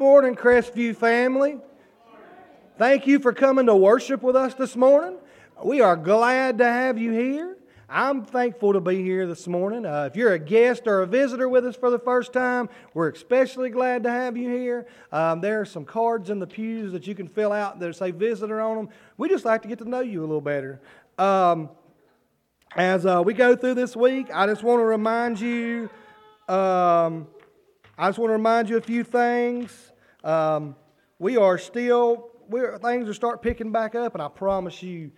Morning, Crestview family. Thank you for coming to worship with us this morning. We are glad to have you here. I'm thankful to be here this morning. Uh, if you're a guest or a visitor with us for the first time, we're especially glad to have you here. Um, there are some cards in the pews that you can fill out that say visitor on them. We just like to get to know you a little better. Um, as uh, we go through this week, I just want to remind you. Um, I just want to remind you a few things. Um, we are still, we're, things will start picking back up, and I promise you,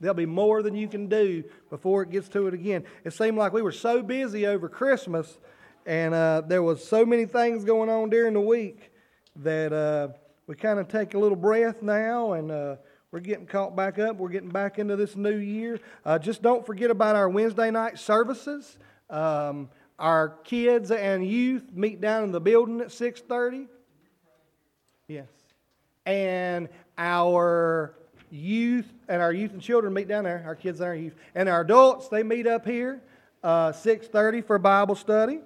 there'll be more than you can do before it gets to it again. It seemed like we were so busy over Christmas, and uh, there was so many things going on during the week that uh, we kind of take a little breath now, and uh, we're getting caught back up. We're getting back into this new year. Uh, just don't forget about our Wednesday night services. Um, our kids and youth meet down in the building at 6.30. Yes. And our youth and our youth and children meet down there, our kids and our youth. And our adults, they meet up here, uh, 6.30 for Bible study.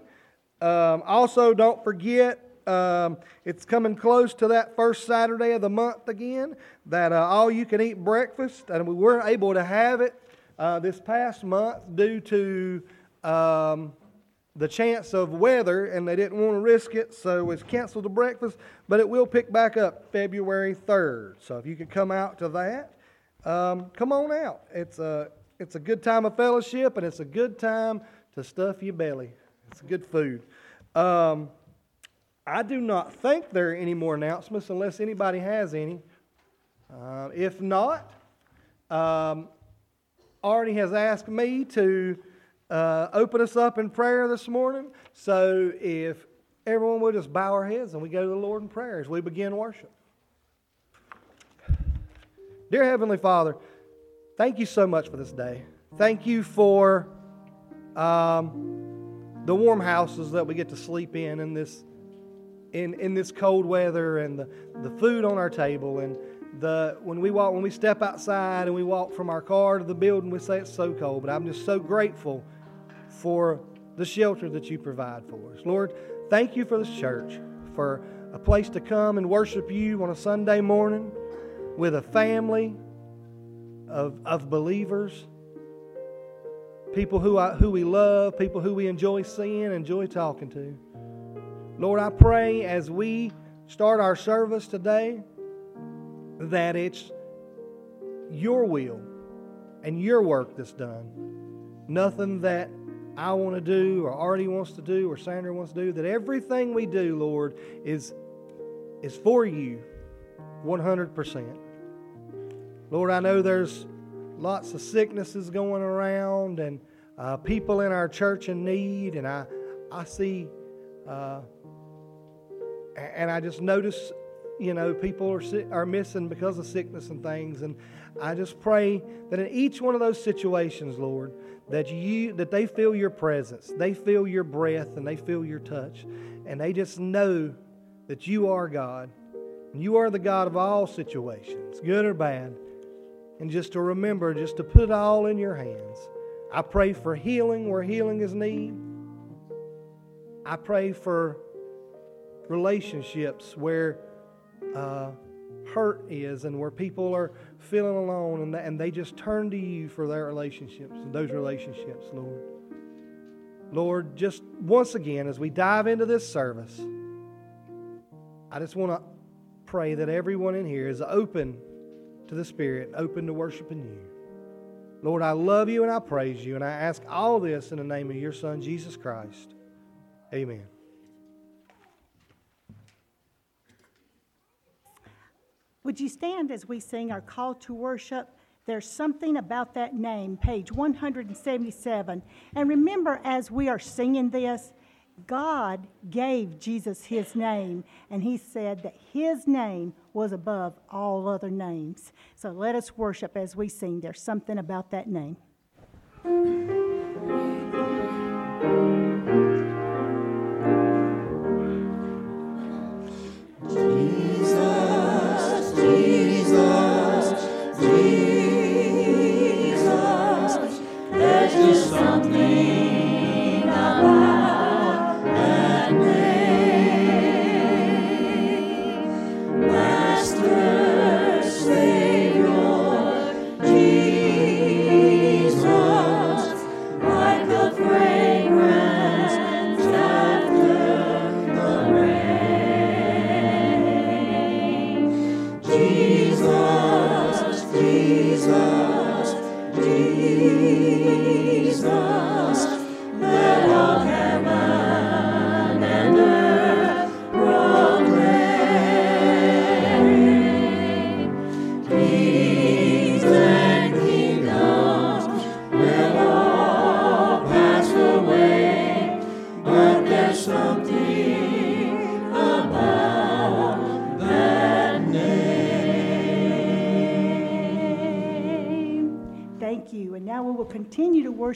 Um, also, don't forget, um, it's coming close to that first Saturday of the month again, that uh, all you can eat breakfast. And we weren't able to have it uh, this past month due to... Um, the chance of weather, and they didn't want to risk it, so it's canceled the breakfast. But it will pick back up February 3rd. So if you could come out to that, um, come on out. It's a, it's a good time of fellowship, and it's a good time to stuff your belly. It's good food. Um, I do not think there are any more announcements unless anybody has any. Uh, if not, um, Artie has asked me to uh, open us up in prayer this morning. So if everyone would just bow our heads and we go to the Lord in prayer as we begin worship. Dear Heavenly Father, thank you so much for this day. Thank you for um, the warm houses that we get to sleep in in this in, in this cold weather and the, the food on our table and the when we walk when we step outside and we walk from our car to the building we say it's so cold but i'm just so grateful for the shelter that you provide for us. Lord, thank you for this church, for a place to come and worship you on a Sunday morning with a family of, of believers, people who, I, who we love, people who we enjoy seeing, enjoy talking to. Lord, I pray as we start our service today that it's your will and your work that's done. Nothing that I want to do, or Artie wants to do, or Sandra wants to do, that everything we do, Lord, is, is for you 100%. Lord, I know there's lots of sicknesses going around and uh, people in our church in need, and I, I see, uh, and I just notice, you know, people are, are missing because of sickness and things. And I just pray that in each one of those situations, Lord, that you that they feel your presence they feel your breath and they feel your touch and they just know that you are god and you are the god of all situations good or bad. And just to remember just to put it all in your hands i pray for healing where healing is need i pray for relationships where uh, hurt is and where people are feeling alone and, and they just turn to you for their relationships and those relationships, Lord. Lord, just once again, as we dive into this service, I just want to pray that everyone in here is open to the Spirit, open to worshiping you. Lord, I love you and I praise you, and I ask all this in the name of your Son, Jesus Christ. Amen. Would you stand as we sing our call to worship? There's something about that name, page 177. And remember, as we are singing this, God gave Jesus his name, and he said that his name was above all other names. So let us worship as we sing. There's something about that name.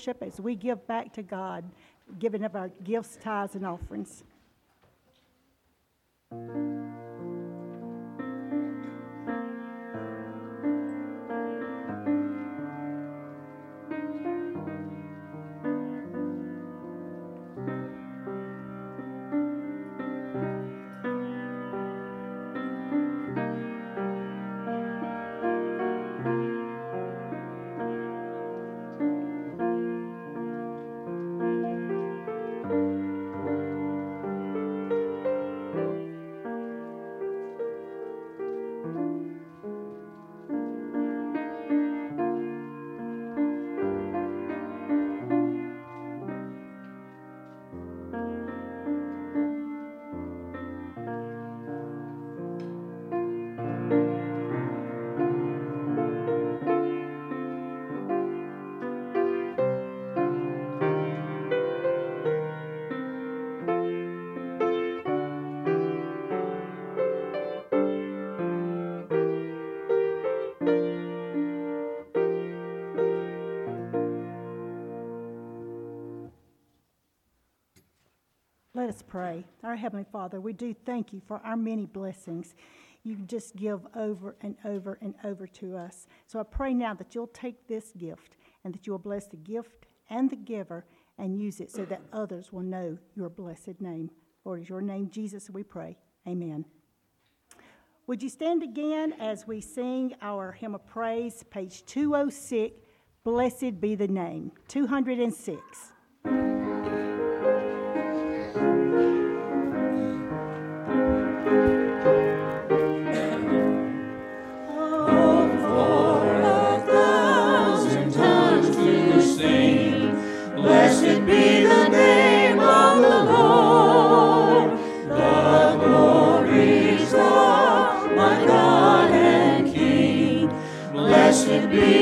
Worship as we give back to God, giving of our gifts, tithes, and offerings. Us pray. Our Heavenly Father, we do thank you for our many blessings you just give over and over and over to us. So I pray now that you'll take this gift and that you'll bless the gift and the giver and use it so that others will know your blessed name. It is your name, Jesus, we pray. Amen. Would you stand again as we sing our hymn of praise, page 206, Blessed be the name, 206. be.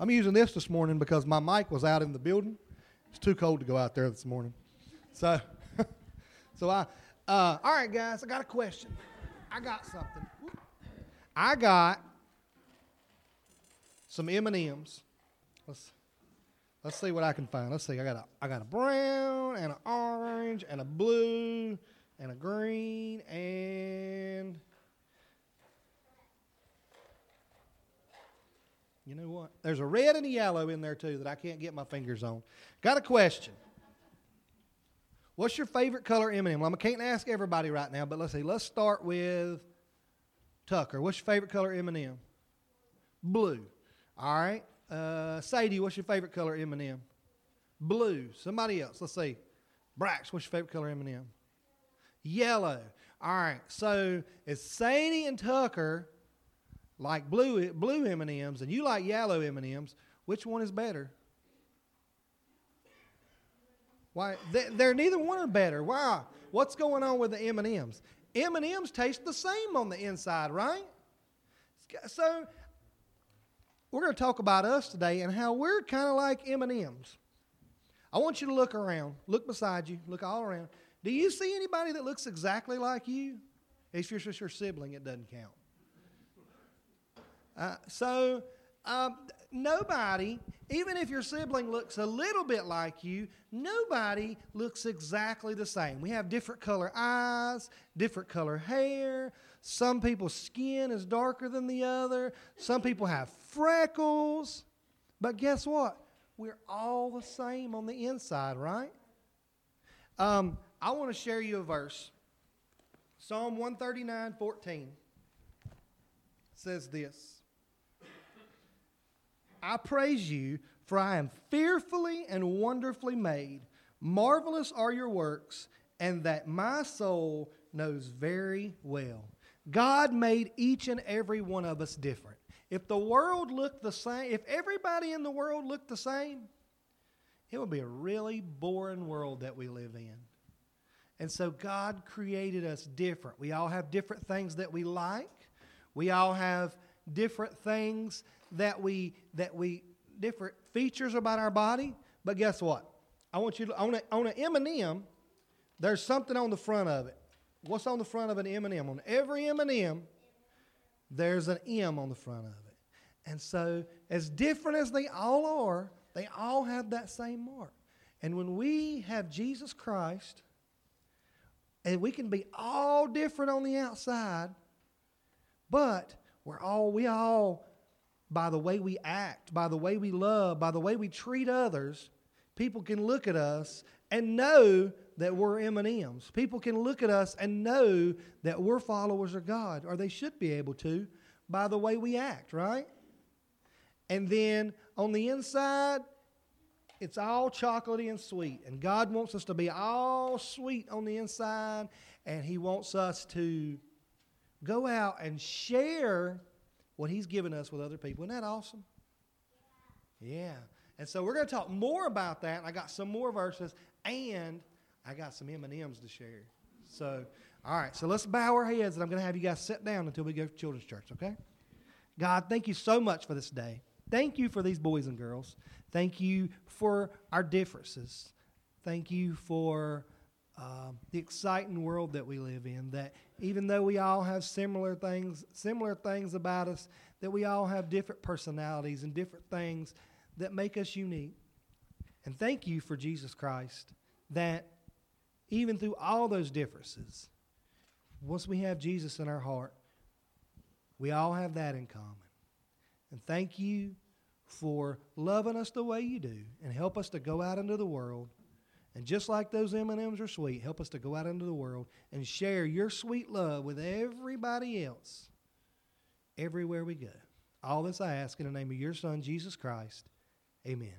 I'm using this this morning because my mic was out in the building. It's too cold to go out there this morning. So, so I, uh, all right, guys, I got a question. I got something. I got some M&Ms. Let's, let's see what I can find. Let's see. I got a, I got a brown and an orange and a blue and a green and You know what? There's a red and a yellow in there too that I can't get my fingers on. Got a question. What's your favorite color M&M? Well, I can't ask everybody right now, but let's see. Let's start with Tucker. What's your favorite color M&M? Blue. All right. Uh, Sadie, what's your favorite color M&M? Blue. Somebody else. Let's see. Brax, what's your favorite color M&M? Yellow. All right. So it's Sadie and Tucker like blue blue M&Ms and you like yellow M&Ms, which one is better? Why they're neither one are better. Why? What's going on with the M&Ms? M&Ms taste the same on the inside, right? So we're going to talk about us today and how we're kind of like M&Ms. I want you to look around, look beside you, look all around. Do you see anybody that looks exactly like you? If you're just your sibling, it doesn't count. Uh, so, um, nobody, even if your sibling looks a little bit like you, nobody looks exactly the same. We have different color eyes, different color hair. Some people's skin is darker than the other. Some people have freckles. But guess what? We're all the same on the inside, right? Um, I want to share you a verse. Psalm 139 14 says this. I praise you, for I am fearfully and wonderfully made. Marvelous are your works, and that my soul knows very well. God made each and every one of us different. If the world looked the same, if everybody in the world looked the same, it would be a really boring world that we live in. And so God created us different. We all have different things that we like. We all have different things that we that we different features about our body. But guess what? I want you to on a, on an M&M, there's something on the front of it. What's on the front of an M&M? On every M&M, there's an M on the front of it. And so, as different as they all are, they all have that same mark. And when we have Jesus Christ, and we can be all different on the outside, but we're all we all by the way we act, by the way we love, by the way we treat others, people can look at us and know that we're M&Ms. People can look at us and know that we're followers of God, or they should be able to, by the way we act, right? And then on the inside, it's all chocolatey and sweet. And God wants us to be all sweet on the inside, and He wants us to go out and share what He's given us with other people. Isn't that awesome? Yeah. And so we're going to talk more about that. I got some more verses, and I got some M&Ms to share. So, all right. So let's bow our heads, and I'm going to have you guys sit down until we go to children's church, okay? God, thank you so much for this day. Thank you for these boys and girls. Thank you for our differences. Thank you for uh, the exciting world that we live in. That even though we all have similar things, similar things about us, that we all have different personalities and different things that make us unique. And thank you for Jesus Christ. That even through all those differences, once we have Jesus in our heart, we all have that in common. And thank you for loving us the way you do and help us to go out into the world and just like those M&Ms are sweet, help us to go out into the world and share your sweet love with everybody else everywhere we go. All this I ask in the name of your son Jesus Christ. Amen.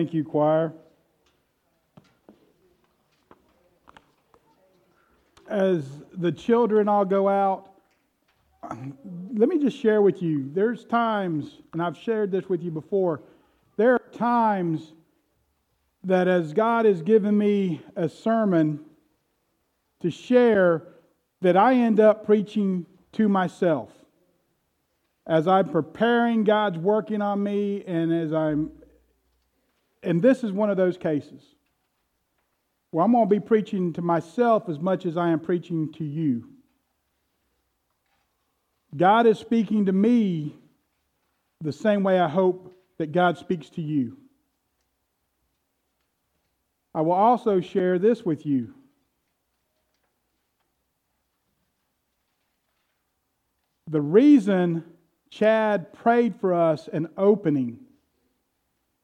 Thank you, choir. As the children all go out, let me just share with you. There's times, and I've shared this with you before, there are times that as God has given me a sermon to share, that I end up preaching to myself. As I'm preparing, God's working on me, and as I'm and this is one of those cases where I'm going to be preaching to myself as much as I am preaching to you. God is speaking to me the same way I hope that God speaks to you. I will also share this with you. The reason Chad prayed for us an opening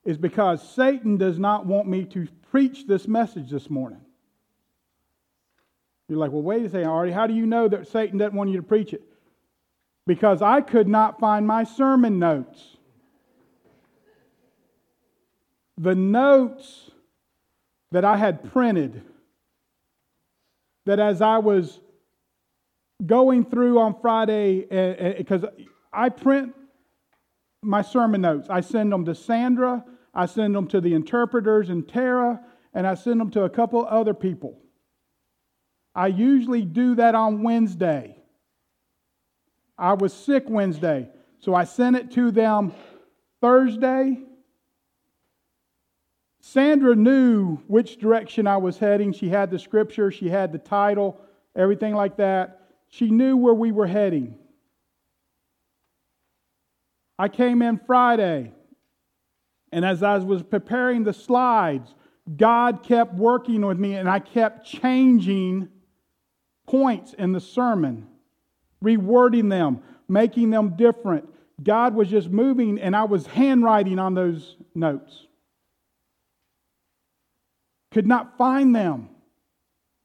is because Satan does not want me to preach this message this morning. You're like, well, wait a second, Artie. How do you know that Satan doesn't want you to preach it? Because I could not find my sermon notes. The notes that I had printed, that as I was going through on Friday, eh, eh, because I print my sermon notes, I send them to Sandra I send them to the interpreters and Tara, and I send them to a couple other people. I usually do that on Wednesday. I was sick Wednesday, so I sent it to them Thursday, Sandra knew which direction I was heading. She had the scripture, she had the title, everything like that. She knew where we were heading. I came in Friday, and as I was preparing the slides, God kept working with me, and I kept changing points in the sermon, rewording them, making them different. God was just moving, and I was handwriting on those notes. Could not find them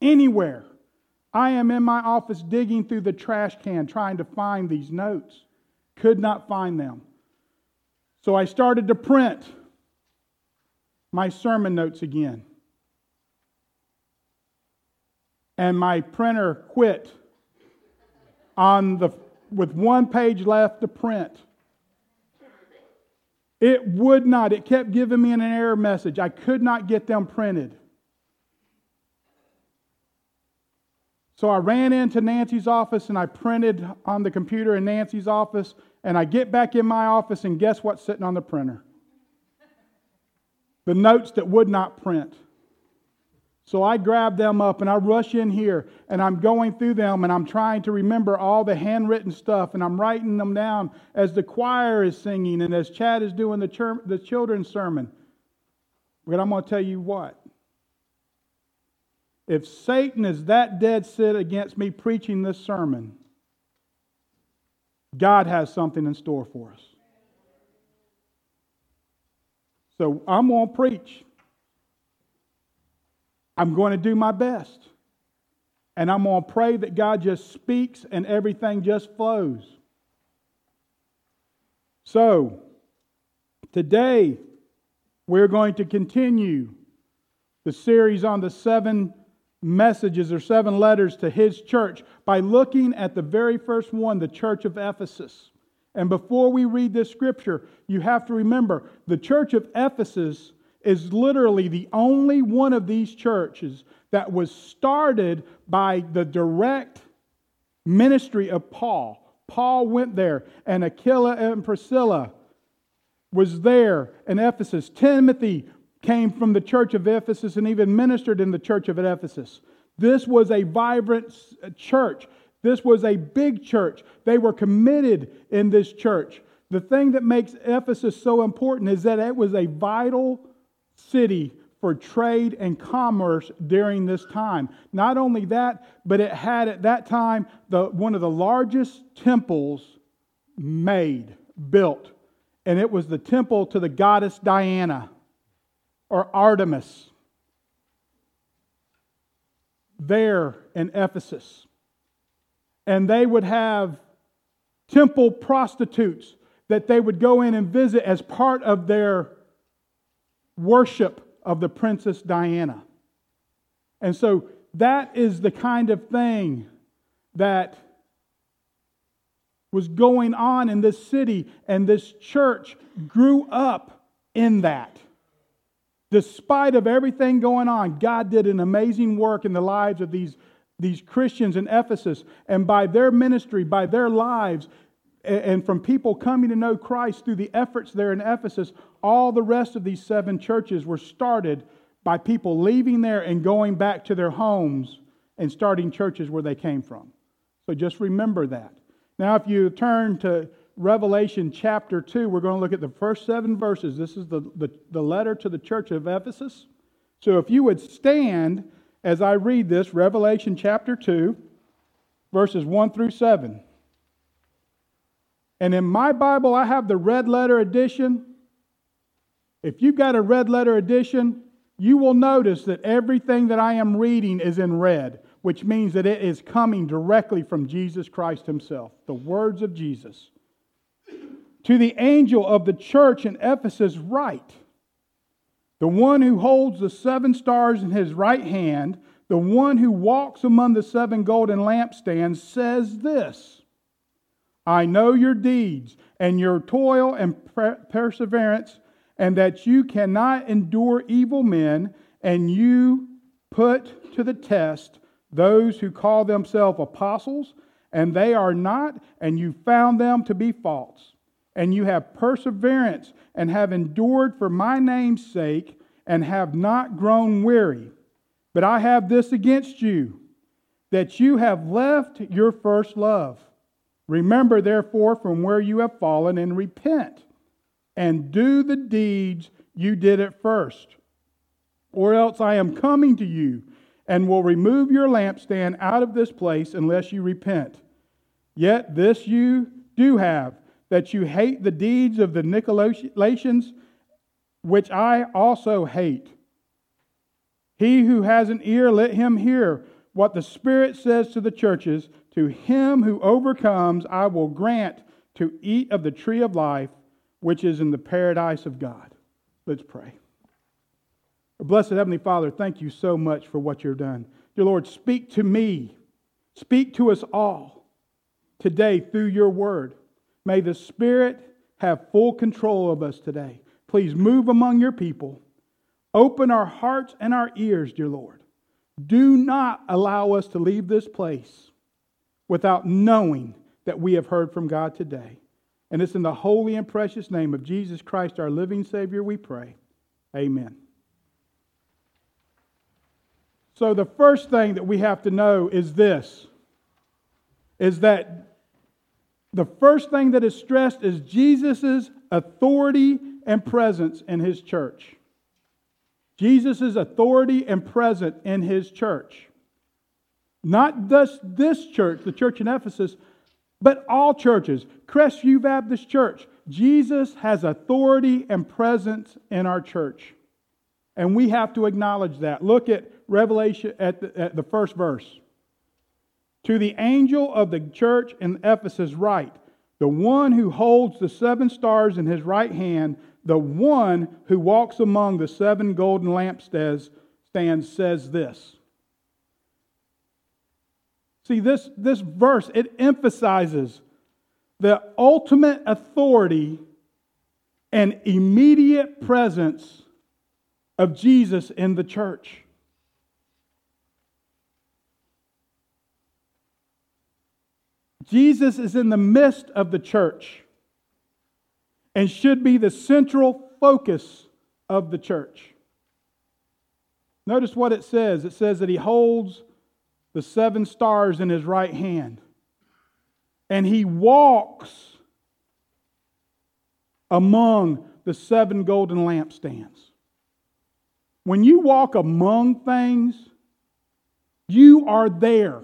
anywhere. I am in my office digging through the trash can trying to find these notes. Could not find them. So I started to print my sermon notes again. And my printer quit on the with one page left to print. It would not. It kept giving me an error message. I could not get them printed. So I ran into Nancy's office and I printed on the computer in Nancy's office. And I get back in my office, and guess what's sitting on the printer? The notes that would not print. So I grab them up and I rush in here and I'm going through them and I'm trying to remember all the handwritten stuff and I'm writing them down as the choir is singing and as Chad is doing the, the children's sermon. But I'm going to tell you what. If Satan is that dead set against me preaching this sermon, God has something in store for us. So I'm going to preach. I'm going to do my best. And I'm going to pray that God just speaks and everything just flows. So, today we're going to continue the series on the seven messages or seven letters to his church by looking at the very first one, the church of Ephesus. And before we read this scripture, you have to remember the church of Ephesus is literally the only one of these churches that was started by the direct ministry of Paul. Paul went there, and Aquila and Priscilla was there in Ephesus. Timothy came from the church of Ephesus and even ministered in the church of Ephesus. This was a vibrant uh, church. This was a big church. They were committed in this church. The thing that makes Ephesus so important is that it was a vital city for trade and commerce during this time. Not only that, but it had at that time the, one of the largest temples made, built, and it was the temple to the goddess Diana or Artemis there in Ephesus. And they would have temple prostitutes that they would go in and visit as part of their worship of the Princess Diana. And so that is the kind of thing that was going on in this city, and this church grew up in that. Despite of everything going on, God did an amazing work in the lives of these, these Christians in Ephesus. And by their ministry, by their lives, and from people coming to know Christ through the efforts there in Ephesus, all the rest of these seven churches were started by people leaving there and going back to their homes and starting churches where they came from. So just remember that. Now, if you turn to Revelation chapter 2, we're going to look at the first seven verses. This is the, the, the, letter to the church of Ephesus. So if you would stand as I read this, Revelation chapter 2, verses 1 through 7. And in my Bible, I have the red letter edition. If you've got a red letter edition, you will notice that everything that I am reading is in red, which means that it is coming directly from Jesus Christ Himself, the words of Jesus. To the angel of the church in Ephesus, write. The one who holds the seven stars in his right hand, the one who walks among the seven golden lampstands, says this I know your deeds and your toil and perseverance, and that you cannot endure evil men, and you put to the test those who call themselves apostles, and they are not, and you found them to be false. and you have perseverance and have endured for my name's sake and have not grown weary. But I have this against you, that you have left your first love. Remember, therefore, from where you have fallen and repent and do the deeds you did at first. Or else I am coming to you and will remove your lampstand out of this place unless you repent. Yet this you do have, that you hate the deeds of the Nicolaitans, which I also hate. He who has an ear, let him hear what the Spirit says to the churches. To him who overcomes, I will grant to eat of the tree of life, which is in the paradise of God. Let's pray. Blessed Heavenly Father, thank you so much for what you've done. Dear Lord, speak to me, speak to us all today through your word. May the Spirit have full control of us today. Please move among your people. Open our hearts and our ears, dear Lord. Do not allow us to leave this place without knowing that we have heard from God today. And it's in the holy and precious name of Jesus Christ, our living Savior, we pray. Amen. So, the first thing that we have to know is this is that the first thing that is stressed is Jesus' authority and presence in his church. Jesus' authority and presence in his church. Not just this church, the church in Ephesus, but all churches. Crestview Baptist Church. Jesus has authority and presence in our church. And we have to acknowledge that. Look at Revelation at the, at the first verse. To the angel of the church in Ephesus, write, the one who holds the seven stars in his right hand, the one who walks among the seven golden lampstands stands says this. See, this, this verse, it emphasizes the ultimate authority and immediate presence of Jesus in the church. Jesus is in the midst of the church and should be the central focus of the church. Notice what it says it says that he holds the seven stars in his right hand and he walks among the seven golden lampstands. When you walk among things, you are there.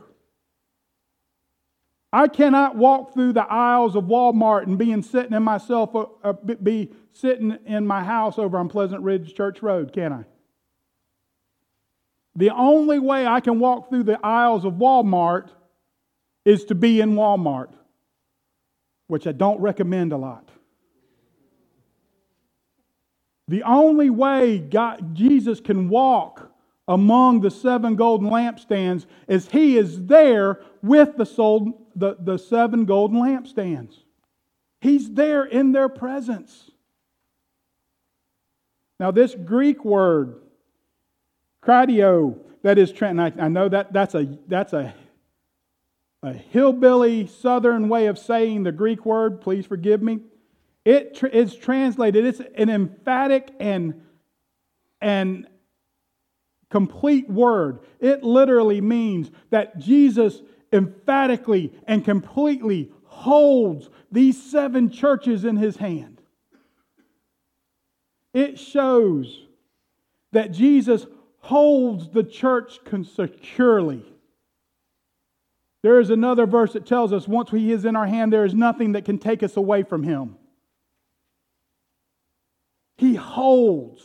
I cannot walk through the aisles of Walmart and being sitting in myself, uh, uh be sitting in my house over on Pleasant Ridge Church Road, can I? The only way I can walk through the aisles of Walmart is to be in Walmart, which I don't recommend a lot. The only way God, Jesus can walk among the seven golden lampstands is he is there with the, soul, the, the seven golden lampstands. He's there in their presence. Now, this Greek word, kratio, that is, I, I know that that's a, that's a, a hillbilly southern way of saying the Greek word, please forgive me. It is translated, it's an emphatic and, and complete word. It literally means that Jesus emphatically and completely holds these seven churches in his hand. It shows that Jesus holds the church securely. There is another verse that tells us once he is in our hand, there is nothing that can take us away from him. He holds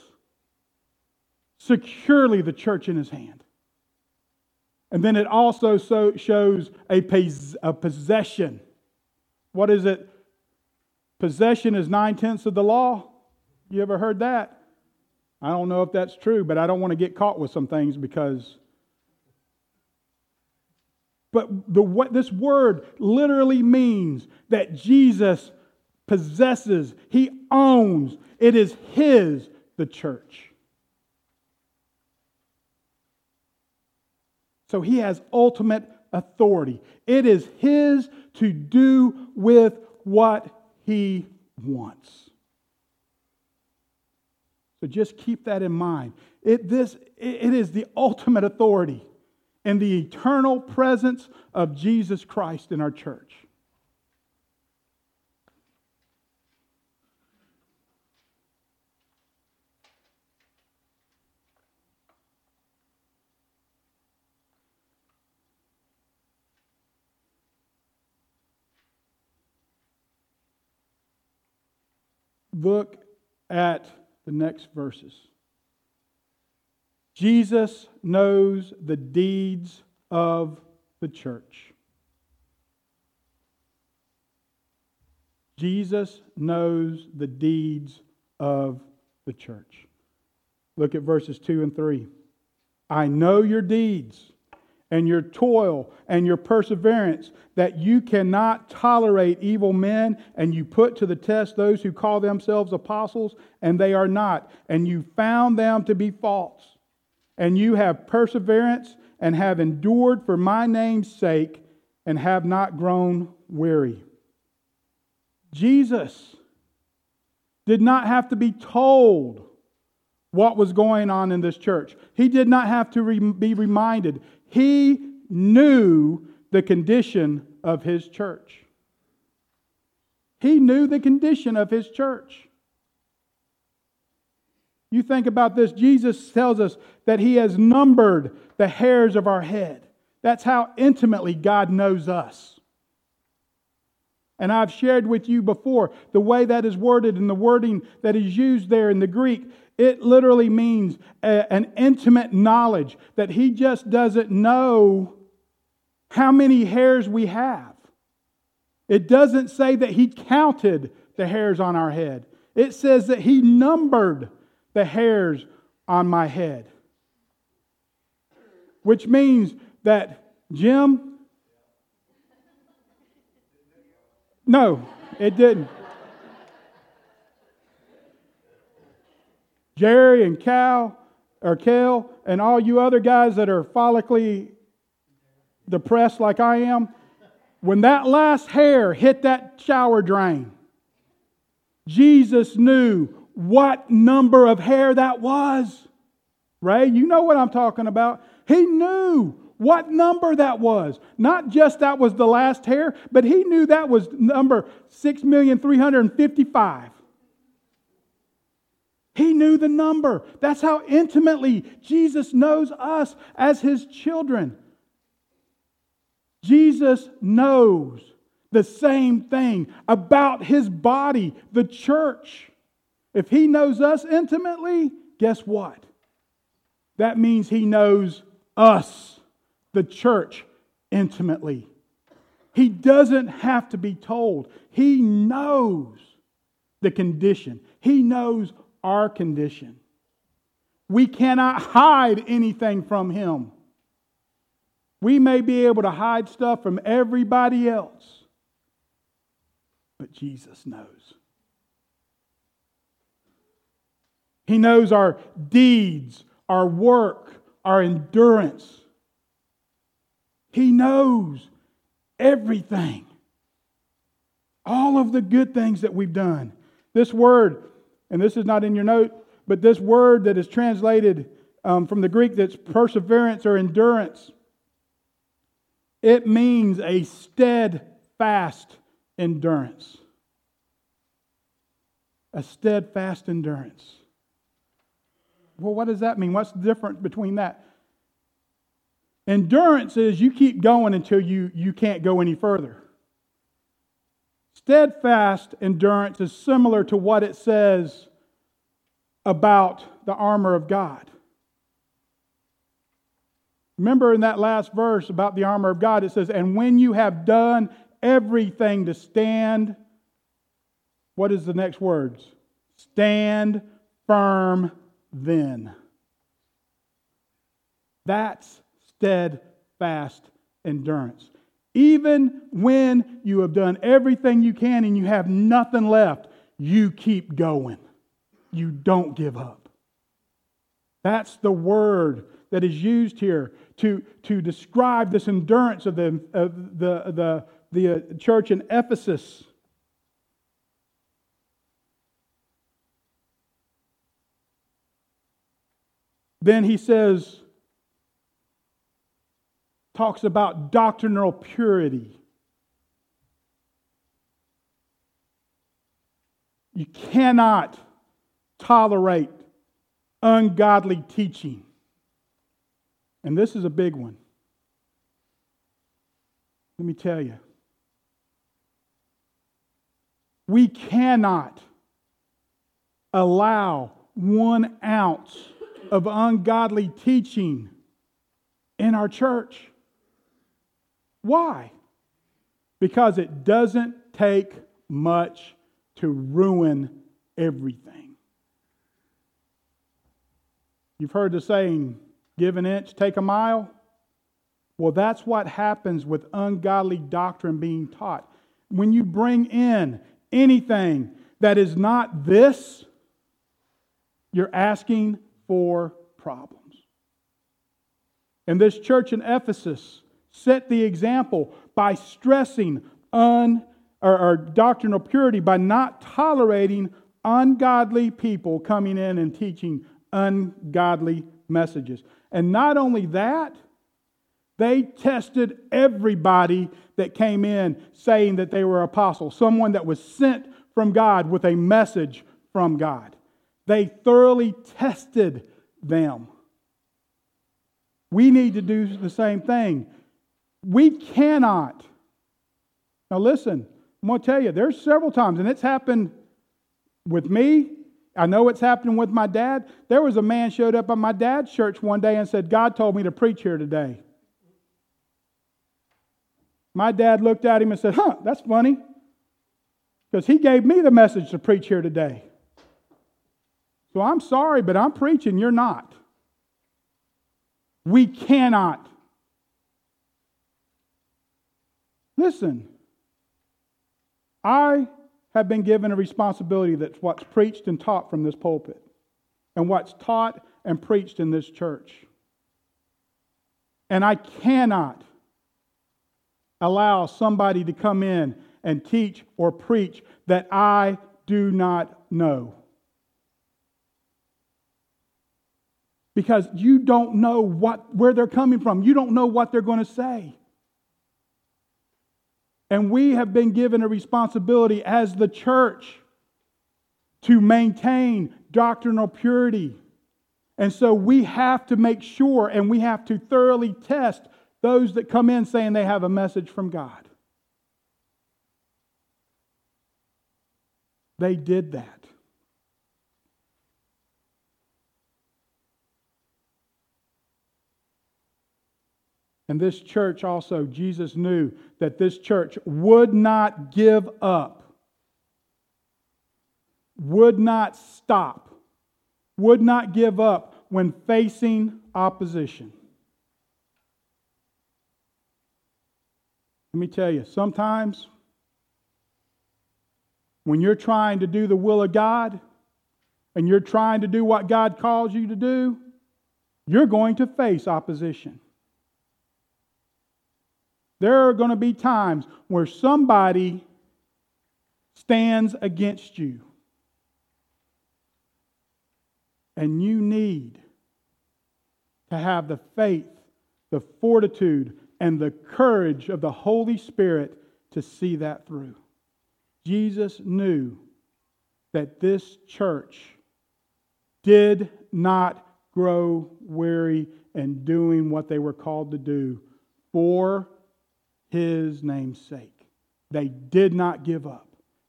securely the church in his hand. And then it also so shows a, a possession. What is it? Possession is nine tenths of the law. You ever heard that? I don't know if that's true, but I don't want to get caught with some things because. But the, what this word literally means that Jesus possesses, he owns, it is his, the church. So he has ultimate authority. It is his to do with what he wants. So just keep that in mind. It, this, it is the ultimate authority in the eternal presence of Jesus Christ in our church. Look at the next verses. Jesus knows the deeds of the church. Jesus knows the deeds of the church. Look at verses 2 and 3. I know your deeds and your toil and your perseverance, that you cannot tolerate evil men, and you put to the test those who call themselves apostles, and they are not, and you found them to be false. And you have perseverance and have endured for my name's sake, and have not grown weary. Jesus did not have to be told what was going on in this church. He did not have to re- be reminded. He knew the condition of his church. He knew the condition of his church. You think about this, Jesus tells us that he has numbered the hairs of our head. That's how intimately God knows us. And I've shared with you before the way that is worded and the wording that is used there in the Greek it literally means a, an intimate knowledge that he just doesn't know how many hairs we have. It doesn't say that he counted the hairs on our head, it says that he numbered the hairs on my head. Which means that, Jim, no, it didn't. Jerry and Cal or Kel and all you other guys that are follically depressed like I am, when that last hair hit that shower drain, Jesus knew what number of hair that was. Ray, you know what I'm talking about. He knew what number that was. Not just that was the last hair, but he knew that was number 6,355. He knew the number. That's how intimately Jesus knows us as his children. Jesus knows the same thing about his body, the church. If he knows us intimately, guess what? That means he knows us, the church, intimately. He doesn't have to be told. He knows the condition. He knows our condition. We cannot hide anything from Him. We may be able to hide stuff from everybody else, but Jesus knows. He knows our deeds, our work, our endurance. He knows everything. All of the good things that we've done. This word and this is not in your note, but this word that is translated um, from the Greek that's perseverance or endurance, it means a steadfast endurance. A steadfast endurance. Well, what does that mean? What's the difference between that? Endurance is you keep going until you, you can't go any further. Steadfast endurance is similar to what it says about the armor of God. Remember in that last verse about the armor of God, it says, And when you have done everything to stand, what is the next words? Stand firm then. That's steadfast endurance. Even when you have done everything you can and you have nothing left, you keep going. You don't give up. That's the word that is used here to, to describe this endurance of the, of the, the, the uh, church in Ephesus. Then he says, talks about doctrinal purity. You cannot tolerate ungodly teaching. And this is a big one. Let me tell you. We cannot allow one ounce of ungodly teaching in our church. Why? Because it doesn't take much to ruin everything. You've heard the saying, give an inch, take a mile. Well, that's what happens with ungodly doctrine being taught. When you bring in anything that is not this, you're asking for problems. And this church in Ephesus set the example by stressing un, or, or doctrinal purity by not tolerating ungodly people coming in and teaching ungodly messages. And not only that, they tested everybody that came in saying that they were apostles, someone that was sent from God with a message from God. They thoroughly tested them. We need to do the same thing. We cannot. Now, listen, I'm going to tell you, there's several times, and it's happened with me. I know it's happening with my dad. There was a man showed up at my dad's church one day and said, God told me to preach here today. My dad looked at him and said, Huh, that's funny. Because he gave me the message to preach here today. So I'm sorry, but I'm preaching, you're not. We cannot. Listen, I have been given a responsibility that's what's preached and taught from this pulpit, and what's taught and preached in this church. And I cannot allow somebody to come in and teach or preach that I do not know. Because you don't know what, where they're coming from. You don't know what they're going to say. And we have been given a responsibility as the church to maintain doctrinal purity. And so we have to make sure and we have to thoroughly test those that come in saying they have a message from God. They did that. And this church also, Jesus knew that this church would not give up, would not stop, would not give up when facing opposition. Let me tell you, sometimes when you're trying to do the will of God and you're trying to do what God calls you to do, you're going to face opposition. There are going to be times where somebody stands against you. And you need to have the faith, the fortitude, and the courage of the Holy Spirit to see that through. Jesus knew that this church did not grow weary in doing what they were called to do for his name's sake. They did not give up,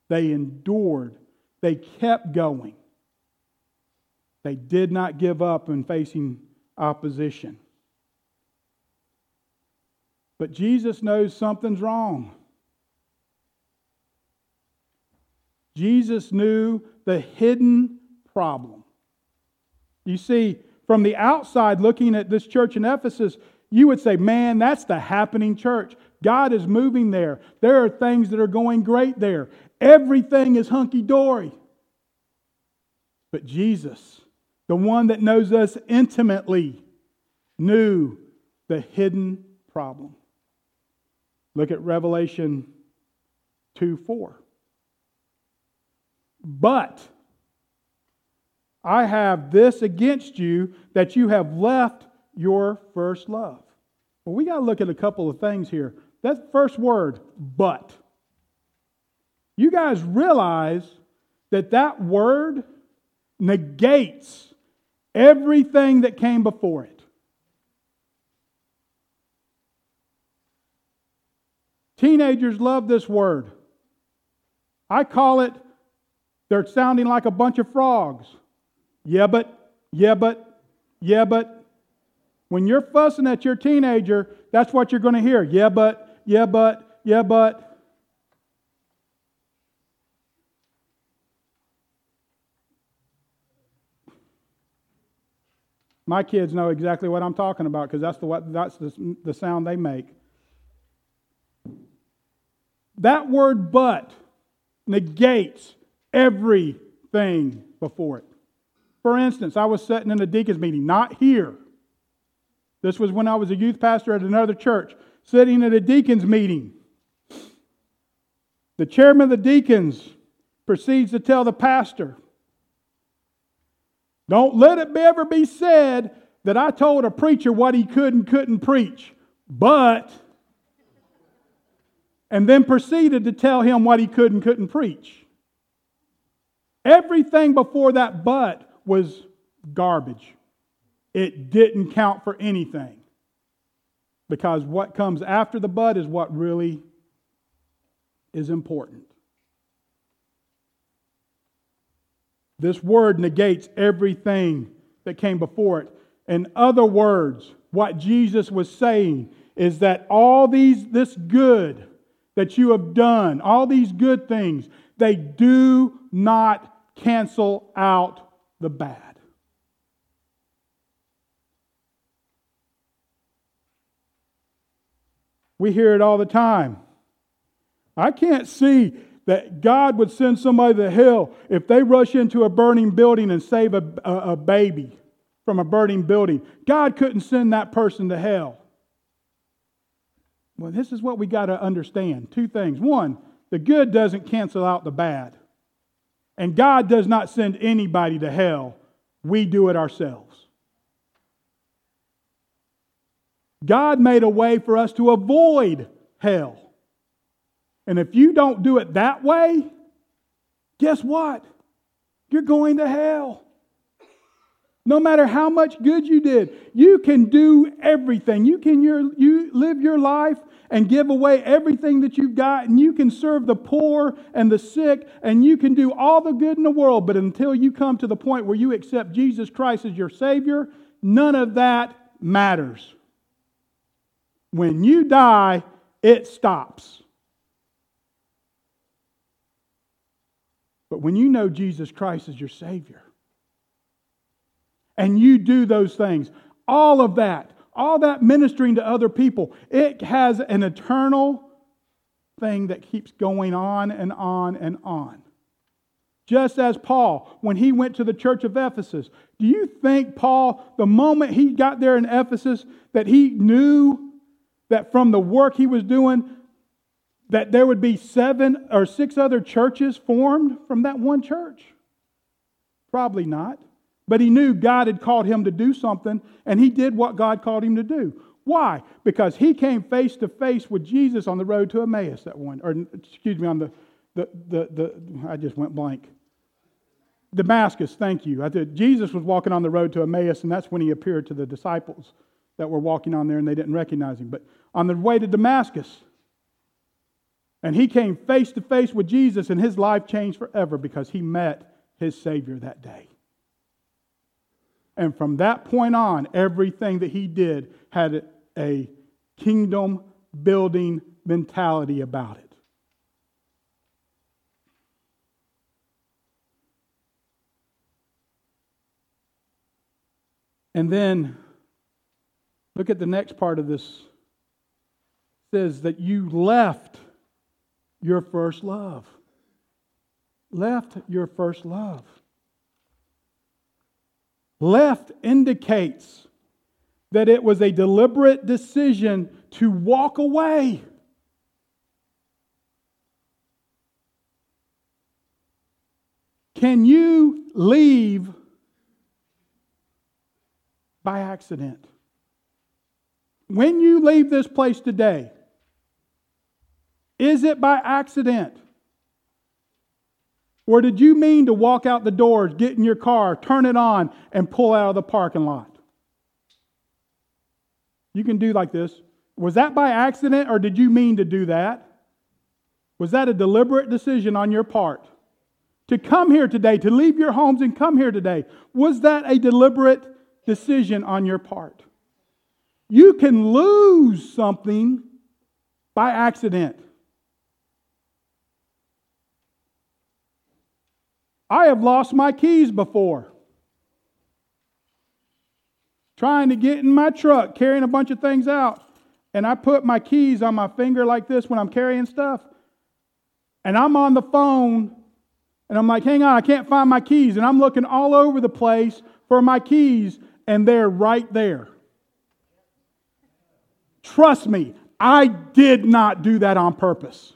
they endured, they kept going. They did not give up in facing opposition. But Jesus knows something's wrong. Jesus knew the hidden problem. You see, from the outside, looking at this church in Ephesus, you would say, man, that's the happening church. God is moving there. There are things that are going great there. Everything is hunky dory. But Jesus, the one that knows us intimately, knew the hidden problem. Look at Revelation 2 4. But I have this against you that you have left your first love. Well, we got to look at a couple of things here. That first word, but. You guys realize that that word negates everything that came before it. Teenagers love this word. I call it, they're sounding like a bunch of frogs. Yeah, but, yeah, but, yeah, but. When you're fussing at your teenager, that's what you're going to hear. Yeah, but, yeah, but, yeah, but. My kids know exactly what I'm talking about because that's, the, that's the, the sound they make. That word but negates everything before it. For instance, I was sitting in a deacon's meeting, not here. This was when I was a youth pastor at another church, sitting at a deacon's meeting. The chairman of the deacons proceeds to tell the pastor, don't let it ever be said that I told a preacher what he could and couldn't preach, but, and then proceeded to tell him what he could and couldn't preach. Everything before that but was garbage. It didn't count for anything. Because what comes after the bud is what really is important. This word negates everything that came before it. In other words, what Jesus was saying is that all these this good that you have done, all these good things, they do not cancel out the bad. We hear it all the time. I can't see that God would send somebody to hell if they rush into a burning building and save a, a, a baby from a burning building. God couldn't send that person to hell. Well, this is what we got to understand. Two things. One, the good doesn't cancel out the bad. And God does not send anybody to hell. We do it ourselves. God made a way for us to avoid hell. And if you don't do it that way, guess what? You're going to hell. No matter how much good you did, you can do everything. You can your, you live your life and give away everything that you've got, and you can serve the poor and the sick, and you can do all the good in the world. But until you come to the point where you accept Jesus Christ as your Savior, none of that matters. When you die, it stops. But when you know Jesus Christ as your Savior, and you do those things, all of that, all that ministering to other people, it has an eternal thing that keeps going on and on and on. Just as Paul, when he went to the church of Ephesus, do you think Paul, the moment he got there in Ephesus, that he knew that from the work he was doing, that there would be seven or six other churches formed from that one church? Probably not. But he knew God had called him to do something, and he did what God called him to do. Why? Because he came face to face with Jesus on the road to Emmaus that one, or excuse me, on the, the, the, the I just went blank. Damascus, thank you. I did, Jesus was walking on the road to Emmaus, and that's when he appeared to the disciples that were walking on there and they didn't recognize him. But on the way to Damascus, and he came face to face with Jesus, and his life changed forever because he met his Savior that day. And from that point on, everything that he did had a kingdom building mentality about it. And then look at the next part of this. Says that you left your first love. Left your first love. Left indicates that it was a deliberate decision to walk away. Can you leave by accident. When you leave this place today, is it by accident? Or did you mean to walk out the doors, get in your car, turn it on, and pull out of the parking lot? You can do like this. Was that by accident or did you mean to do that? Was that a deliberate decision on your part? To come here today, to leave your homes and come here today, was that a deliberate decision on your part? You can lose something by accident. I have lost my keys before. Trying to get in my truck, carrying a bunch of things out. And I put my keys on my finger like this when I'm carrying stuff. And I'm on the phone and I'm like, hang on, I can't find my keys. And I'm looking all over the place for my keys, and they're right there. Trust me, I did not do that on purpose.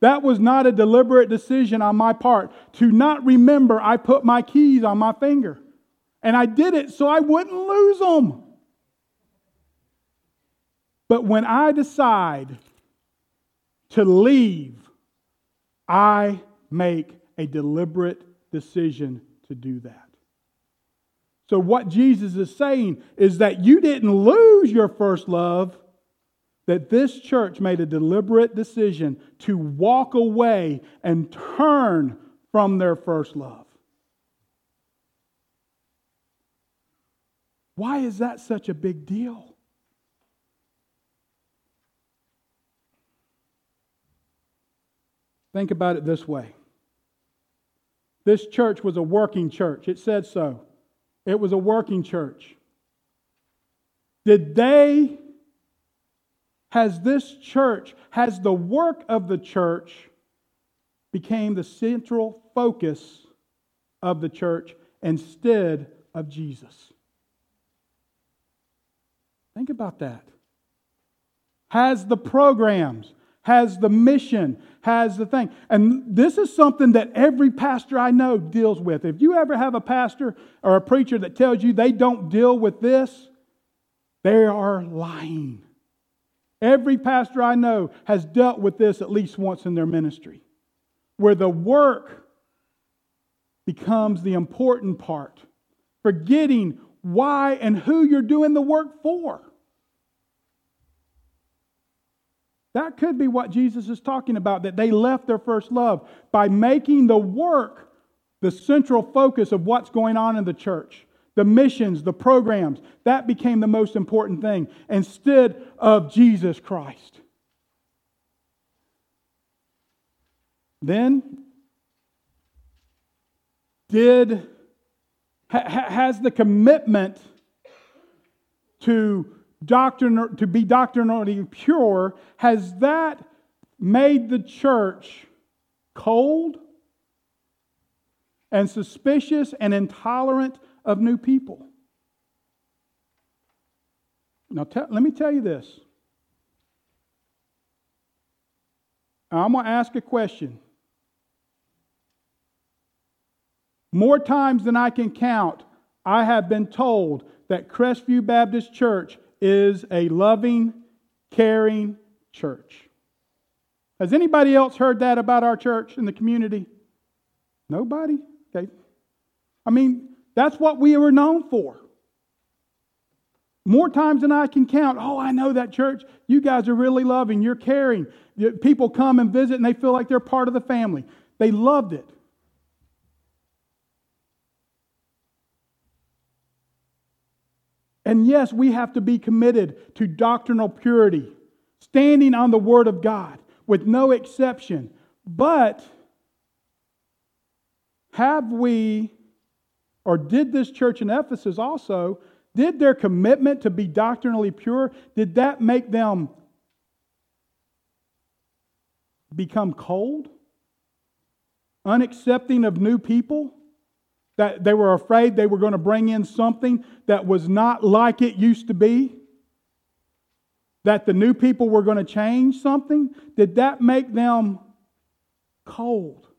That was not a deliberate decision on my part to not remember I put my keys on my finger. And I did it so I wouldn't lose them. But when I decide to leave, I make a deliberate decision to do that. So, what Jesus is saying is that you didn't lose your first love, that this church made a deliberate decision to walk away and turn from their first love. Why is that such a big deal? Think about it this way this church was a working church. It said so. It was a working church. Did they, has this church, has the work of the church became the central focus of the church instead of Jesus? Think about that. Has the programs, has the mission, has the thing. And this is something that every pastor I know deals with. If you ever have a pastor or a preacher that tells you they don't deal with this, they are lying. Every pastor I know has dealt with this at least once in their ministry, where the work becomes the important part, forgetting why and who you're doing the work for. That could be what Jesus is talking about, that they left their first love by making the work the central focus of what's going on in the church. The missions, the programs, that became the most important thing instead of Jesus Christ. Then, did ha, has the commitment to doctrin- to be doctrinally pure, has that made the church cold and suspicious and intolerant of new people? Now, te- let me tell you this. I'm going to ask a question. More times than I can count, I have been told that Crestview Baptist Church is a loving, caring church. Has anybody else heard that about our church in the community? Nobody? Okay. I mean, that's what we were known for. More times than I can count. Oh, I know that church. You guys are really loving. You're caring. People come and visit and they feel like they're part of the family. They loved it. And yes, we have to be committed to doctrinal purity, standing on the Word of God with no exception. But have we, or did this church in Ephesus also, did their commitment to be doctrinally pure, did that make them become cold? Unaccepting of new people? that they were afraid they were going to bring in something that was not like it used to be? That the new people were going to change something? Did that make them cold?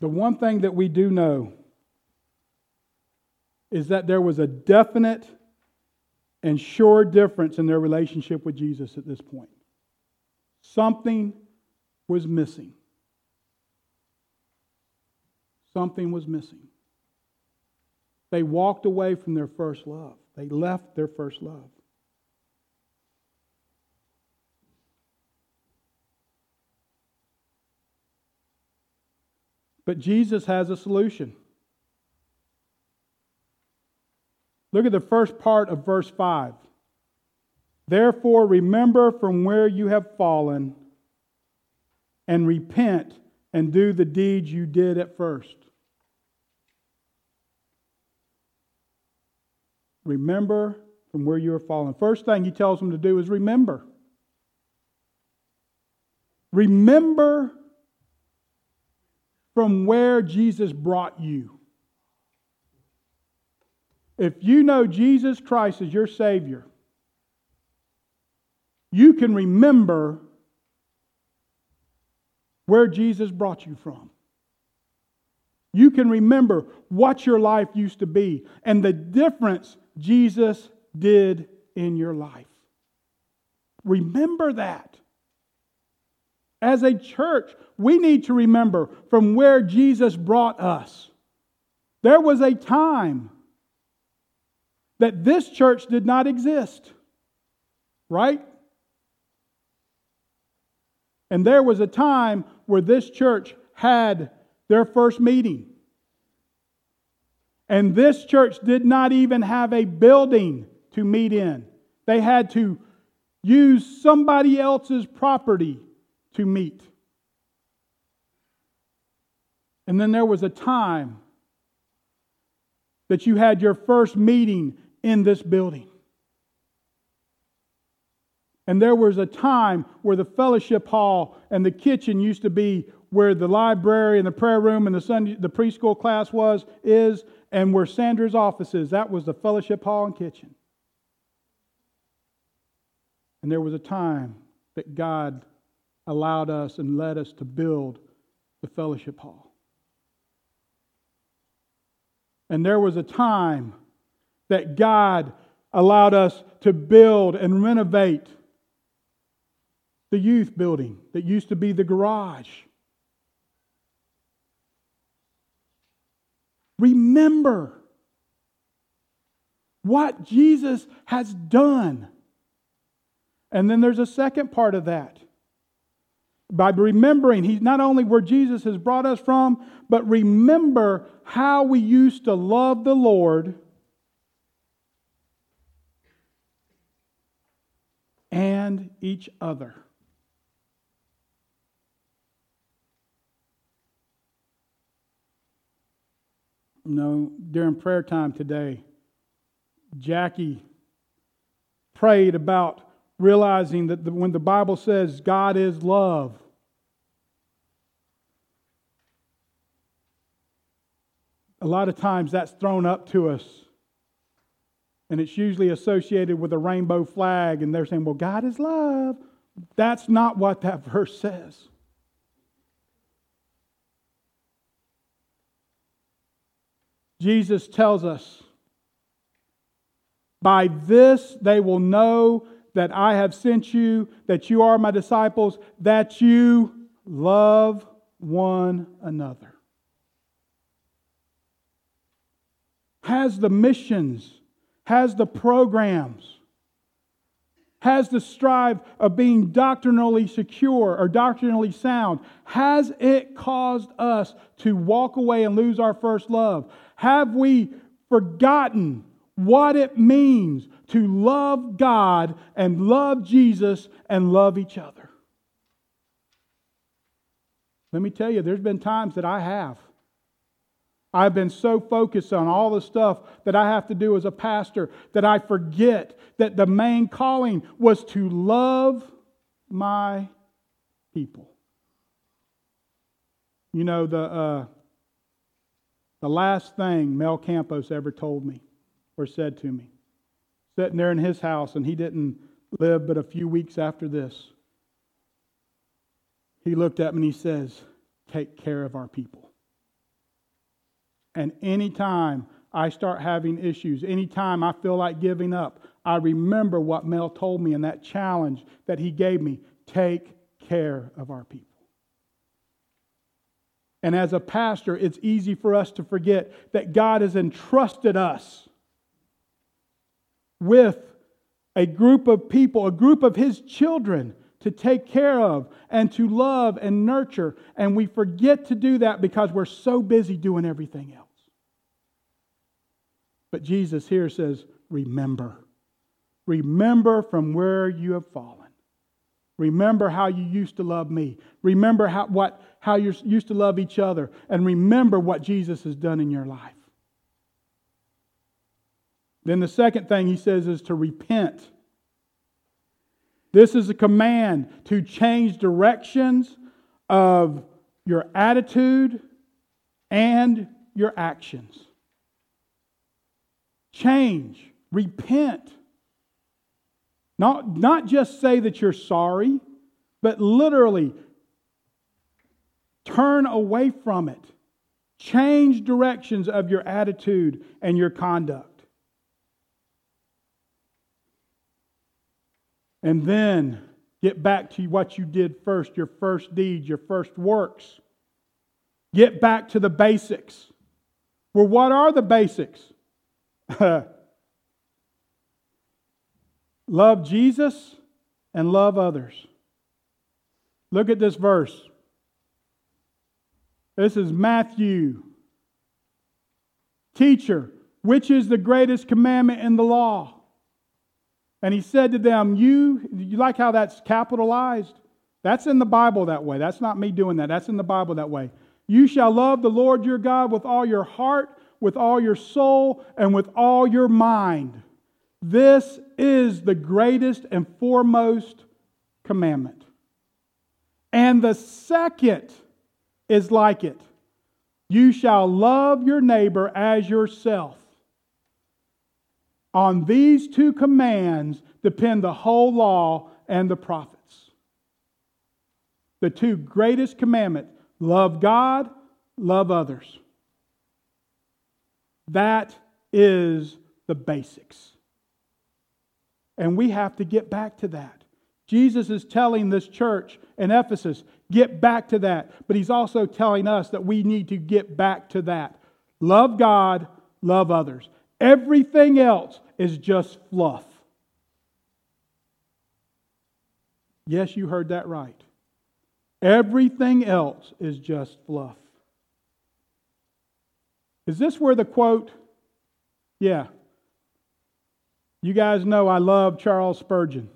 The one thing that we do know is that there was a definite and sure difference in their relationship with Jesus at this point. Something was missing. Something was missing. They walked away from their first love. They left their first love. But Jesus has a solution. Look at the first part of verse 5. Therefore, remember from where you have fallen and repent and do the deeds you did at first. Remember from where you have fallen. First thing he tells them to do is remember. Remember from where Jesus brought you. If you know Jesus Christ as your Savior, you can remember where Jesus brought you from. You can remember what your life used to be and the difference Jesus did in your life. Remember that. As a church, we need to remember from where Jesus brought us. There was a time that this church did not exist, right? And there was a time where this church had their first meeting. And this church did not even have a building to meet in. They had to use somebody else's property to meet. And then there was a time that you had your first meeting in this building. And there was a time where the fellowship hall and the kitchen used to be where the library and the prayer room and the Sunday, the preschool class was, is, and where Sandra's office is. That was the fellowship hall and kitchen. And there was a time that God allowed us and led us to build the fellowship hall. And there was a time that God allowed us to build and renovate the youth building that used to be the garage. Remember what Jesus has done. And then there's a second part of that. By remembering, he's not only where Jesus has brought us from, but remember how we used to love the Lord and each other. You know, during prayer time today, Jackie prayed about realizing that when the Bible says God is love, a lot of times that's thrown up to us. And it's usually associated with a rainbow flag, and they're saying, well, God is love. That's not what that verse says. Jesus tells us, By this they will know that I have sent you, that you are my disciples, that you love one another. Has the missions, has the programs, has the strive of being doctrinally secure or doctrinally sound, has it caused us to walk away and lose our first love? Have we forgotten what it means to love God and love Jesus and love each other? Let me tell you, there's been times that I have. I've been so focused on all the stuff that I have to do as a pastor that I forget that the main calling was to love my people. You know, the, uh, the last thing Mel Campos ever told me or said to me, sitting there in his house, and he didn't live but a few weeks after this, he looked at me and he says, Take care of our people. And anytime I start having issues, anytime I feel like giving up, I remember what Mel told me in that challenge that he gave me take care of our people. And as a pastor, it's easy for us to forget that God has entrusted us with a group of people, a group of His children to take care of and to love and nurture. And we forget to do that because we're so busy doing everything else. But Jesus here says, Remember. Remember from where you have fallen. Remember how you used to love me. Remember how, what, how you used to love each other. And remember what Jesus has done in your life. Then the second thing he says is to repent. This is a command to change directions of your attitude and your actions. Change, repent. Not, not just say that you're sorry, but literally turn away from it. Change directions of your attitude and your conduct. And then get back to what you did first, your first deeds, your first works. Get back to the basics. Well, what are the basics? love Jesus and love others. Look at this verse. This is Matthew. Teacher, which is the greatest commandment in the law? And he said to them, You, you like how that's capitalized? That's in the Bible that way. That's not me doing that. That's in the Bible that way. You shall love the Lord your God with all your heart, with all your soul, and with all your mind. This is the greatest and foremost commandment. And the second is like it you shall love your neighbor as yourself. On these two commands depend the whole law and the prophets. The two greatest commandments love God, love others. That is the basics. And we have to get back to that. Jesus is telling this church in Ephesus, get back to that. But he's also telling us that we need to get back to that. Love God, love others. Everything else is just fluff. Yes, you heard that right. Everything else is just fluff. Is this where the quote? Yeah. You guys know I love Charles Spurgeon.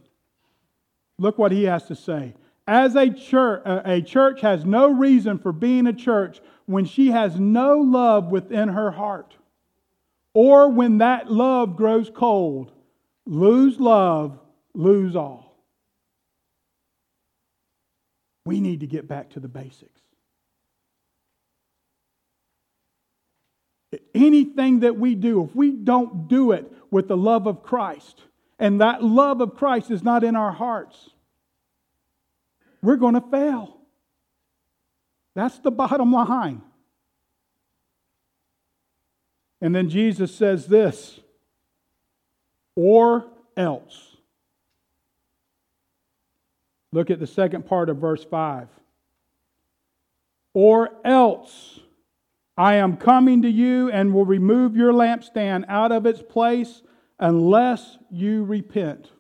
Look what he has to say. As a church, uh, a church has no reason for being a church when she has no love within her heart or when that love grows cold, lose love, lose all. We need to get back to the basics. Anything that we do, if we don't do it with the love of Christ, and that love of Christ is not in our hearts, we're going to fail. That's the bottom line. And then Jesus says this or else. Look at the second part of verse 5. Or else I am coming to you and will remove your lampstand out of its place unless you repent.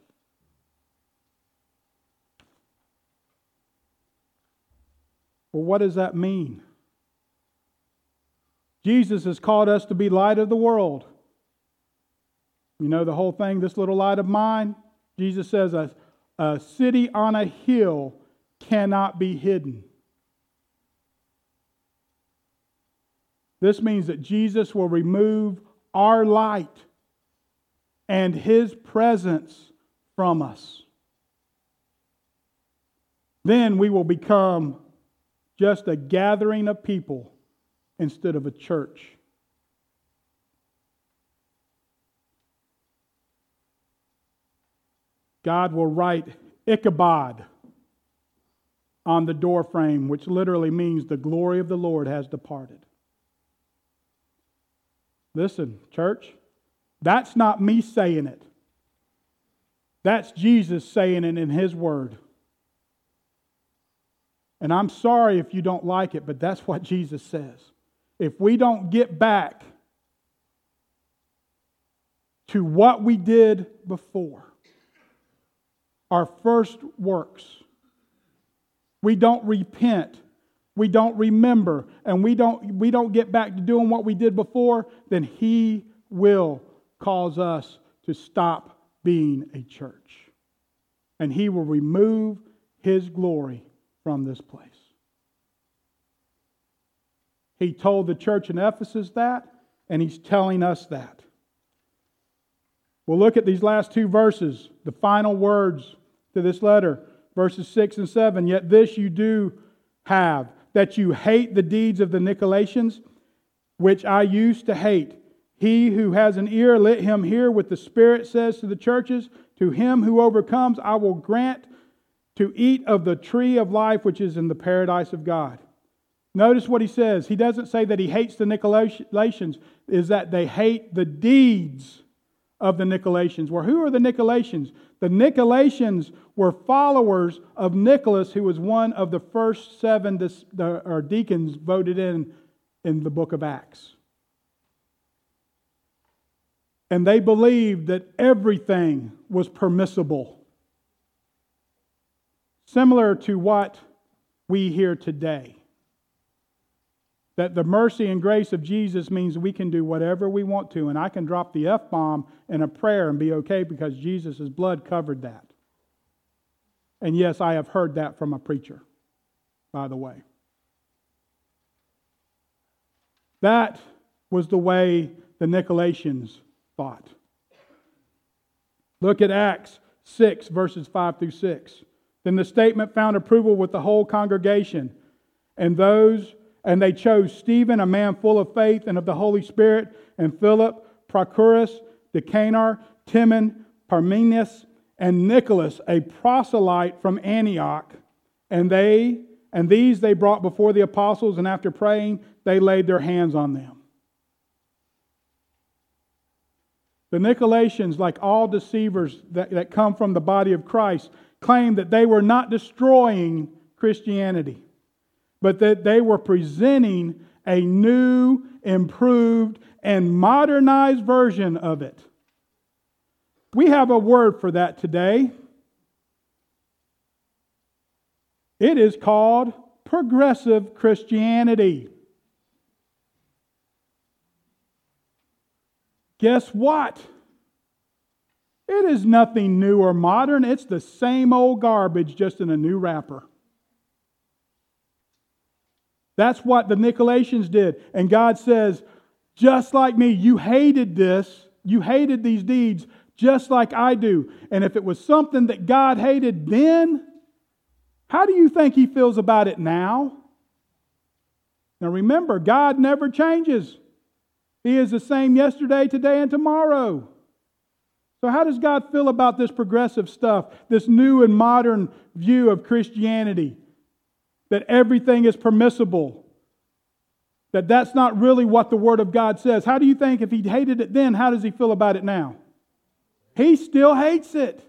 Well, what does that mean? Jesus has called us to be light of the world. You know the whole thing, this little light of mine? Jesus says a, a city on a hill cannot be hidden. This means that Jesus will remove our light and his presence from us. Then we will become just a gathering of people instead of a church. God will write Ichabod on the doorframe, which literally means the glory of the Lord has departed. Listen, church, that's not me saying it. That's Jesus saying it in His Word. And I'm sorry if you don't like it, but that's what Jesus says. If we don't get back to what we did before, our first works, we don't repent, we don't remember, and we don't, we don't get back to doing what we did before, then He will cause us to stop being a church. And He will remove His glory from this place. He told the church in Ephesus that, and He's telling us that. We'll look at these last two verses, the final words to this letter, verses 6 and 7. Yet this you do have, that you hate the deeds of the Nicolaitans, which I used to hate. He who has an ear, let him hear what the Spirit says to the churches. To him who overcomes, I will grant to eat of the tree of life which is in the paradise of God. Notice what he says. He doesn't say that he hates the Nicolaitans, is that they hate the deeds of the Nicolaitans. Well, who are the Nicolaitans? The Nicolaitans were followers of Nicholas, who was one of the first seven or deacons voted in in the book of Acts. And they believed that everything was permissible. Similar to what we hear today. That the mercy and grace of Jesus means we can do whatever we want to, and I can drop the F bomb in a prayer and be okay because Jesus' blood covered that. And yes, I have heard that from a preacher, by the way. That was the way the Nicolaitans thought. Look at Acts 6, verses 5 through 6. Then the statement found approval with the whole congregation, and those and they chose Stephen, a man full of faith and of the Holy Spirit, and Philip, Prochorus, Nicanor, Timon, Parmenas, and Nicholas, a proselyte from Antioch. And they and these they brought before the apostles, and after praying, they laid their hands on them. The Nicolaitans, like all deceivers that, that come from the body of Christ, claim that they were not destroying Christianity but that they were presenting a new, improved, and modernized version of it. We have a word for that today. It is called progressive Christianity. Guess what? It is nothing new or modern. It's the same old garbage, just in a new wrapper. That's what the Nicolaitans did. And God says, just like me, you hated this, you hated these deeds just like I do. And if it was something that God hated then, how do you think He feels about it now? Now remember, God never changes. He is the same yesterday, today, and tomorrow. So, how does God feel about this progressive stuff, this new and modern view of Christianity? That everything is permissible. That that's not really what the Word of God says. How do you think if he hated it then, how does he feel about it now? He still hates it.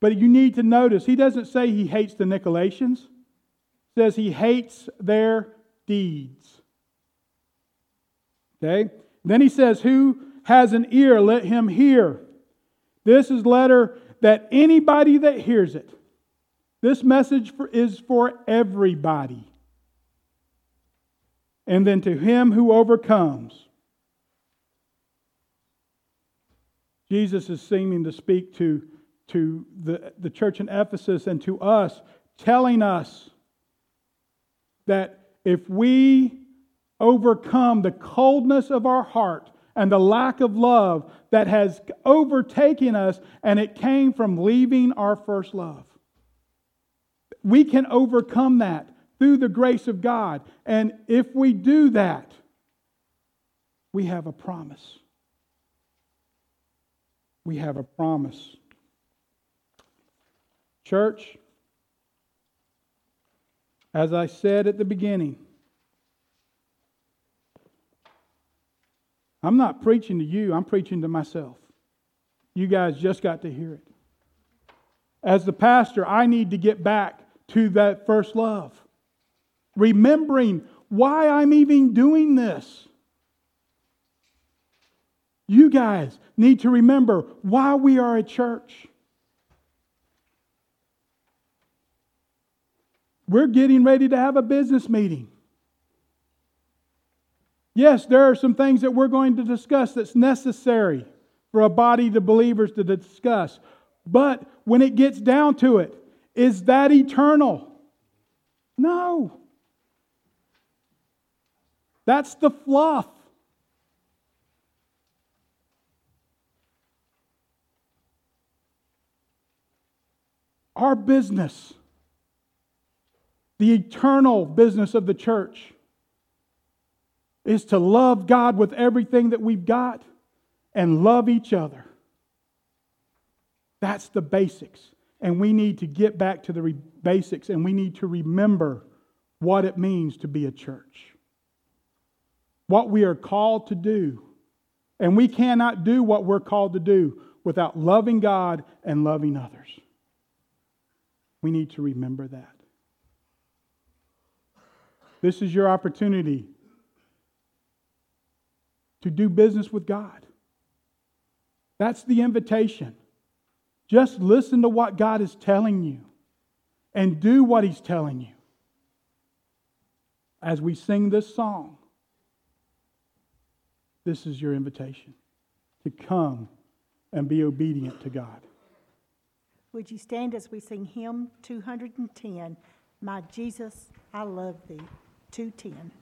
But you need to notice, he doesn't say he hates the Nicolaitans. He says he hates their deeds. Okay? Then he says, Who has an ear, let him hear. This is letter that anybody that hears it this message for, is for everybody. And then to him who overcomes. Jesus is seeming to speak to, to the, the church in Ephesus and to us, telling us that if we overcome the coldness of our heart and the lack of love that has overtaken us, and it came from leaving our first love we can overcome that through the grace of God. And if we do that, we have a promise. We have a promise. Church, as I said at the beginning, I'm not preaching to you, I'm preaching to myself. You guys just got to hear it. As the pastor, I need to get back to that first love, remembering why I'm even doing this. You guys need to remember why we are a church. We're getting ready to have a business meeting. Yes, there are some things that we're going to discuss that's necessary for a body of believers to discuss. But when it gets down to it, is that eternal? No. That's the fluff. Our business, the eternal business of the church, is to love God with everything that we've got and love each other. That's the basics. And we need to get back to the re- basics and we need to remember what it means to be a church. What we are called to do. And we cannot do what we're called to do without loving God and loving others. We need to remember that. This is your opportunity to do business with God. That's the invitation. Just listen to what God is telling you and do what He's telling you. As we sing this song, this is your invitation to come and be obedient to God. Would you stand as we sing hymn 210, My Jesus, I Love Thee, 210.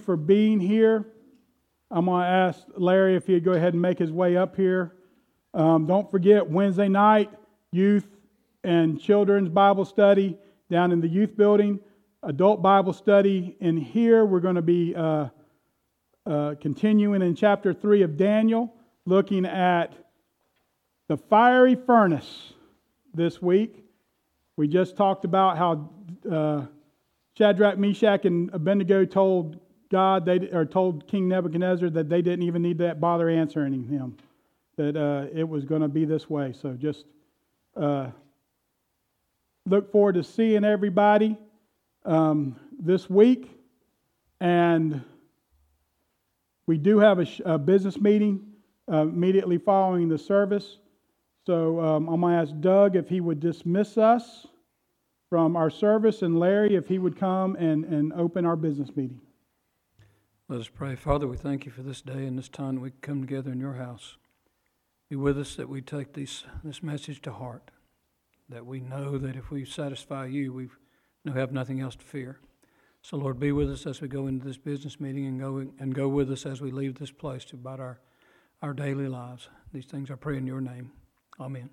For being here. I'm going to ask Larry if he'd go ahead and make his way up here. Um, don't forget, Wednesday night, youth and children's Bible study down in the youth building, adult Bible study in here. We're going to be uh, uh, continuing in chapter 3 of Daniel, looking at the fiery furnace this week. We just talked about how uh, Shadrach, Meshach, and Abednego told God, they or told King Nebuchadnezzar that they didn't even need to bother answering him, that uh, it was going to be this way. So just uh, look forward to seeing everybody um, this week, and we do have a, a business meeting uh, immediately following the service. So um, I'm going to ask Doug if he would dismiss us from our service, and Larry if he would come and, and open our business meeting. Let us pray. Father, we thank you for this day and this time we come together in your house. Be with us that we take this, this message to heart, that we know that if we satisfy you, we have nothing else to fear. So, Lord, be with us as we go into this business meeting and go, and go with us as we leave this place to about our, our daily lives. These things I pray in your name. Amen.